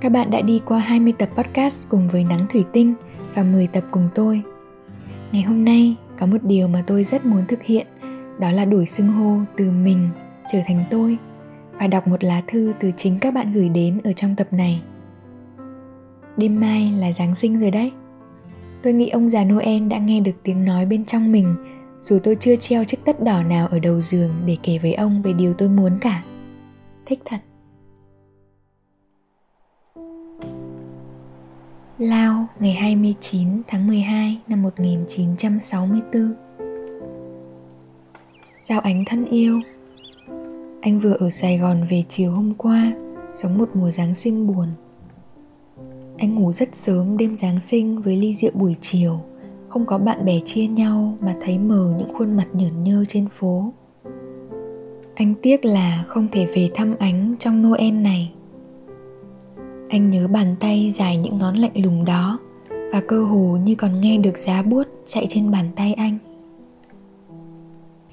Các bạn đã đi qua 20 tập podcast cùng với Nắng Thủy Tinh và 10 tập cùng tôi. Ngày hôm nay có một điều mà tôi rất muốn thực hiện, đó là đổi xưng hô từ mình trở thành tôi và đọc một lá thư từ chính các bạn gửi đến ở trong tập này. Đêm mai là Giáng sinh rồi đấy. Tôi nghĩ ông già Noel đã nghe được tiếng nói bên trong mình dù tôi chưa treo chiếc tất đỏ nào ở đầu giường để kể với ông về điều tôi muốn cả. Thích thật. Lao, ngày 29 tháng 12 năm 1964 Giao ánh thân yêu. Anh vừa ở Sài Gòn về chiều hôm qua, Sống một mùa Giáng sinh buồn. Anh ngủ rất sớm đêm Giáng sinh với ly rượu buổi chiều. Không có bạn bè chia nhau mà thấy mờ những khuôn mặt nhởn nhơ trên phố. Anh tiếc là không thể về thăm ánh trong Noel này anh nhớ bàn tay dài những ngón lạnh lùng đó và cơ hồ như còn nghe được giá buốt chạy trên bàn tay anh.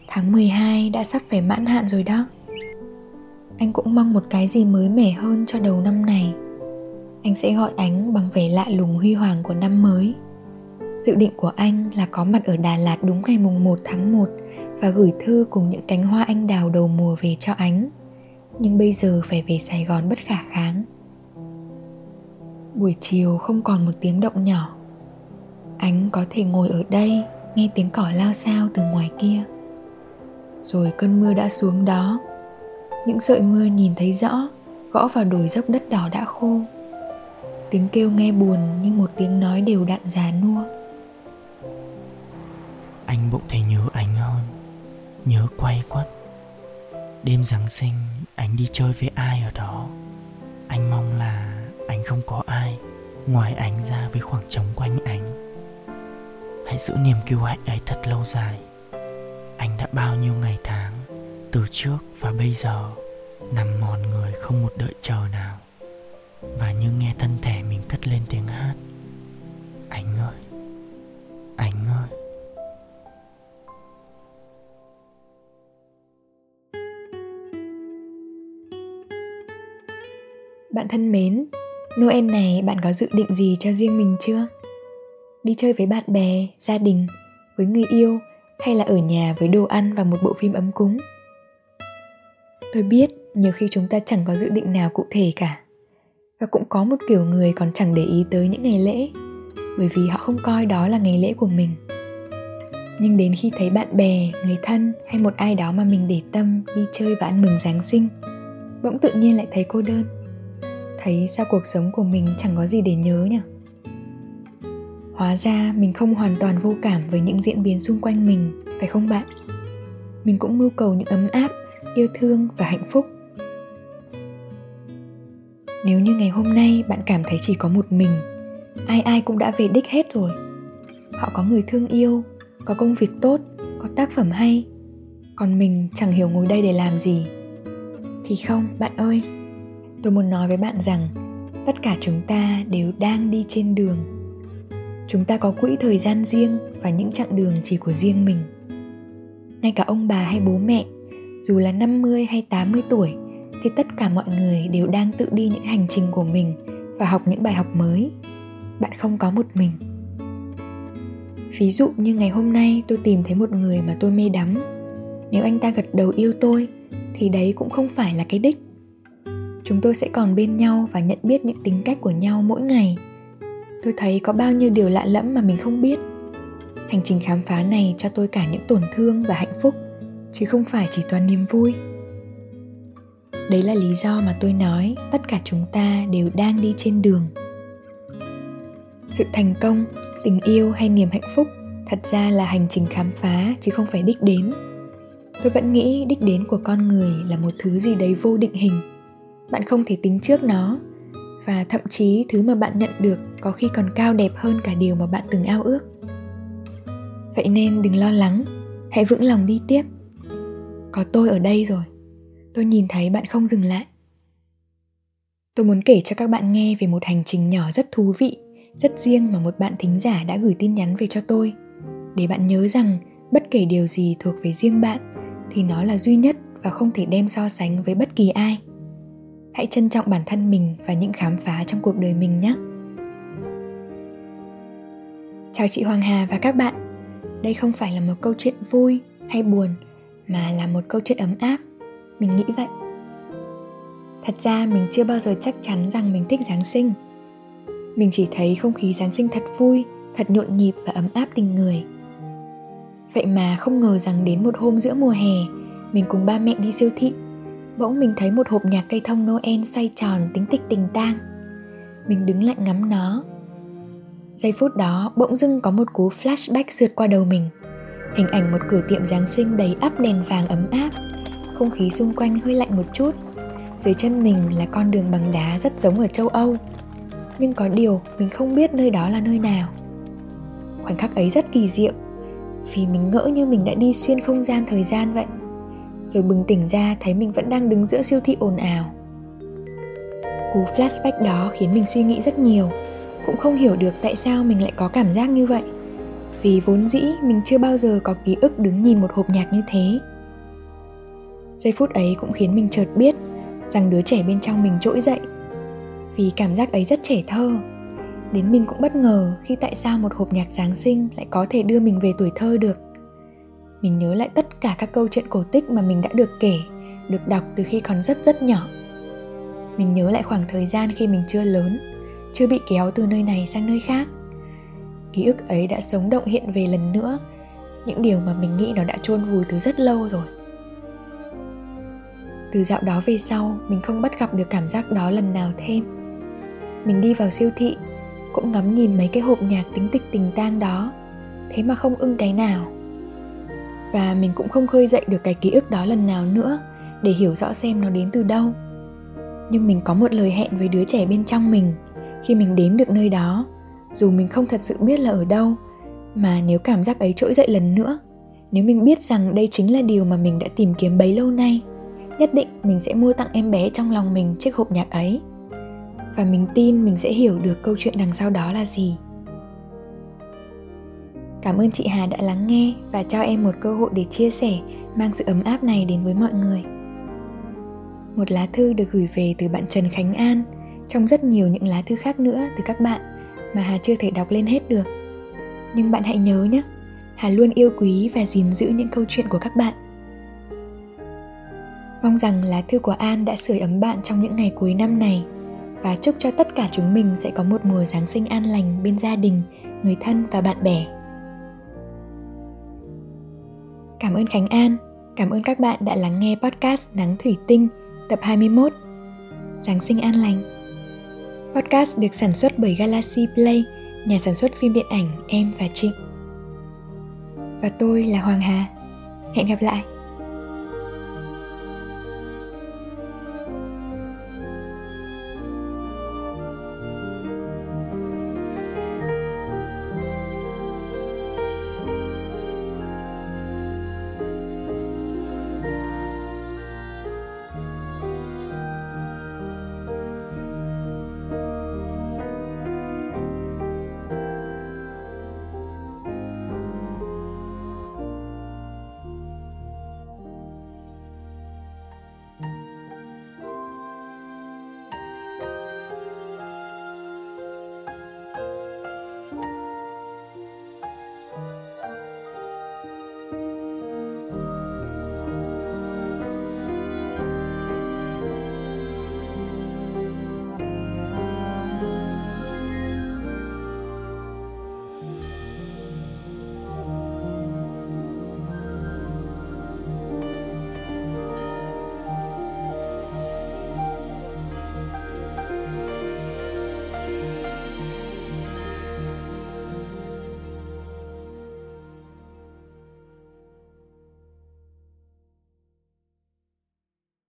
Tháng 12 đã sắp phải mãn hạn rồi đó. Anh cũng mong một cái gì mới mẻ hơn cho đầu năm này. Anh sẽ gọi ánh bằng vẻ lạ lùng huy hoàng của năm mới. Dự định của anh là có mặt ở Đà Lạt đúng ngày mùng 1 tháng 1 và gửi thư cùng những cánh hoa anh đào đầu mùa về cho ánh. Nhưng bây giờ phải về Sài Gòn bất khả kháng buổi chiều không còn một tiếng động nhỏ. Ánh có thể ngồi ở đây, nghe tiếng cỏ lao sao từ ngoài kia. Rồi cơn mưa đã xuống đó. Những sợi mưa nhìn thấy rõ, gõ vào đồi dốc đất đỏ đã khô. Tiếng kêu nghe buồn như một tiếng nói đều đặn già nua. Anh bỗng thấy nhớ anh hơn, nhớ quay quắt. Đêm giáng sinh, anh đi chơi với ai ở đó? Anh mong là không có ai ngoài ánh ra với khoảng trống quanh ánh hãy giữ niềm kiêu hãnh ấy thật lâu dài. Anh đã bao nhiêu ngày tháng, từ trước và bây giờ, nằm mòn người không một đợi chờ nào. Và như nghe thân thể mình cất lên tiếng hát, anh ơi anh ơi. Bạn thân mến Noel này bạn có dự định gì cho riêng mình chưa? Đi chơi với bạn bè, gia đình, với người yêu hay là ở nhà với đồ ăn và một bộ phim ấm cúng? Tôi biết nhiều khi chúng ta chẳng có dự định nào cụ thể cả. Và cũng có một kiểu người còn chẳng để ý tới những ngày lễ bởi vì họ không coi đó là ngày lễ của mình. Nhưng đến khi thấy bạn bè, người thân hay một ai đó mà mình để tâm đi chơi và ăn mừng Giáng sinh, bỗng tự nhiên lại thấy cô đơn thấy sao cuộc sống của mình chẳng có gì để nhớ nhỉ? Hóa ra mình không hoàn toàn vô cảm với những diễn biến xung quanh mình, phải không bạn? Mình cũng mưu cầu những ấm áp, yêu thương và hạnh phúc. Nếu như ngày hôm nay bạn cảm thấy chỉ có một mình, ai ai cũng đã về đích hết rồi. Họ có người thương yêu, có công việc tốt, có tác phẩm hay. Còn mình chẳng hiểu ngồi đây để làm gì. Thì không, bạn ơi tôi muốn nói với bạn rằng, tất cả chúng ta đều đang đi trên đường. Chúng ta có quỹ thời gian riêng và những chặng đường chỉ của riêng mình. Ngay cả ông bà hay bố mẹ, dù là 50 hay 80 tuổi, thì tất cả mọi người đều đang tự đi những hành trình của mình và học những bài học mới. Bạn không có một mình. Ví dụ như ngày hôm nay tôi tìm thấy một người mà tôi mê đắm. Nếu anh ta gật đầu yêu tôi, thì đấy cũng không phải là cái đích chúng tôi sẽ còn bên nhau và nhận biết những tính cách của nhau mỗi ngày. Tôi thấy có bao nhiêu điều lạ lẫm mà mình không biết. Hành trình khám phá này cho tôi cả những tổn thương và hạnh phúc, chứ không phải chỉ toàn niềm vui. Đấy là lý do mà tôi nói tất cả chúng ta đều đang đi trên đường. Sự thành công, tình yêu hay niềm hạnh phúc thật ra là hành trình khám phá chứ không phải đích đến. Tôi vẫn nghĩ đích đến của con người là một thứ gì đấy vô định hình bạn không thể tính trước nó. Và thậm chí thứ mà bạn nhận được có khi còn cao đẹp hơn cả điều mà bạn từng ao ước. Vậy nên đừng lo lắng, hãy vững lòng đi tiếp. Có tôi ở đây rồi, tôi nhìn thấy bạn không dừng lại. Tôi muốn kể cho các bạn nghe về một hành trình nhỏ rất thú vị, rất riêng mà một bạn thính giả đã gửi tin nhắn về cho tôi. Để bạn nhớ rằng bất kể điều gì thuộc về riêng bạn, thì nó là duy nhất và không thể đem so sánh với bất kỳ ai hãy trân trọng bản thân mình và những khám phá trong cuộc đời mình nhé. Chào chị hoàng hà và các bạn. Đây không phải là một câu chuyện vui hay buồn, mà là một câu chuyện ấm áp. Mình nghĩ vậy. Thật ra mình chưa bao giờ chắc chắn rằng mình thích giáng sinh. Mình chỉ thấy không khí giáng sinh thật vui, thật nhộn nhịp và ấm áp tình người. Vậy mà không ngờ rằng đến một hôm giữa mùa hè, mình cùng ba mẹ đi siêu thị bỗng mình thấy một hộp nhạc cây thông noel xoay tròn tính tích tình tang. Mình đứng lại ngắm nó. Giây phút đó, bỗng dưng có một cú flashback sượt qua đầu mình. Hình ảnh một cửa tiệm giáng sinh đầy ắp đèn vàng ấm áp. Không khí xung quanh hơi lạnh một chút. Dưới chân mình là con đường bằng đá rất giống ở châu âu. Nhưng có điều, mình không biết nơi đó là nơi nào. Khoảnh khắc ấy rất kỳ diệu. Vì mình ngỡ như mình đã đi xuyên không gian thời gian vậy rồi bừng tỉnh ra thấy mình vẫn đang đứng giữa siêu thị ồn ào. Cú flashback đó khiến mình suy nghĩ rất nhiều, cũng không hiểu được tại sao mình lại có cảm giác như vậy. Vì vốn dĩ mình chưa bao giờ có ký ức đứng nhìn một hộp nhạc như thế. Giây phút ấy cũng khiến mình chợt biết rằng đứa trẻ bên trong mình trỗi dậy, vì cảm giác ấy rất trẻ thơ. Đến mình cũng bất ngờ khi tại sao một hộp nhạc giáng sinh lại có thể đưa mình về tuổi thơ được mình nhớ lại tất cả các câu chuyện cổ tích mà mình đã được kể, được đọc từ khi còn rất rất nhỏ. Mình nhớ lại khoảng thời gian khi mình chưa lớn, chưa bị kéo từ nơi này sang nơi khác. Ký ức ấy đã sống động hiện về lần nữa, những điều mà mình nghĩ nó đã chôn vùi từ rất lâu rồi. Từ dạo đó về sau, mình không bắt gặp được cảm giác đó lần nào thêm. Mình đi vào siêu thị, cũng ngắm nhìn mấy cái hộp nhạc tính tịch, tình tang đó, thế mà không ưng cái nào và mình cũng không khơi dậy được cái ký ức đó lần nào nữa để hiểu rõ xem nó đến từ đâu. Nhưng mình có một lời hẹn với đứa trẻ bên trong mình. Khi mình đến được nơi đó, dù mình không thật sự biết là ở đâu, mà nếu cảm giác ấy trỗi dậy lần nữa, nếu mình biết rằng đây chính là điều mà mình đã tìm kiếm bấy lâu nay, nhất định mình sẽ mua tặng em bé trong lòng mình chiếc hộp nhạc ấy. Và mình tin mình sẽ hiểu được câu chuyện đằng sau đó là gì cảm ơn chị hà đã lắng nghe và cho em một cơ hội để chia sẻ mang sự ấm áp này đến với mọi người. Một lá thư được gửi về từ bạn trần khánh an trong rất nhiều những lá thư khác nữa từ các bạn mà hà chưa thể đọc lên hết được. Nhưng bạn hãy nhớ nhé hà luôn yêu quý và gìn giữ những câu chuyện của các bạn. Mong rằng lá thư của an đã sưởi ấm bạn trong những ngày cuối năm này và chúc cho tất cả chúng mình sẽ có một mùa Giáng sinh an lành bên gia đình, người thân và bạn bè. Cảm ơn Khánh An, cảm ơn các bạn đã lắng nghe podcast Nắng Thủy Tinh tập 21 Giáng sinh an lành. Podcast được sản xuất bởi Galaxy Play, nhà sản xuất phim điện ảnh Em và Trịnh. Và tôi là Hoàng Hà. Hẹn gặp lại.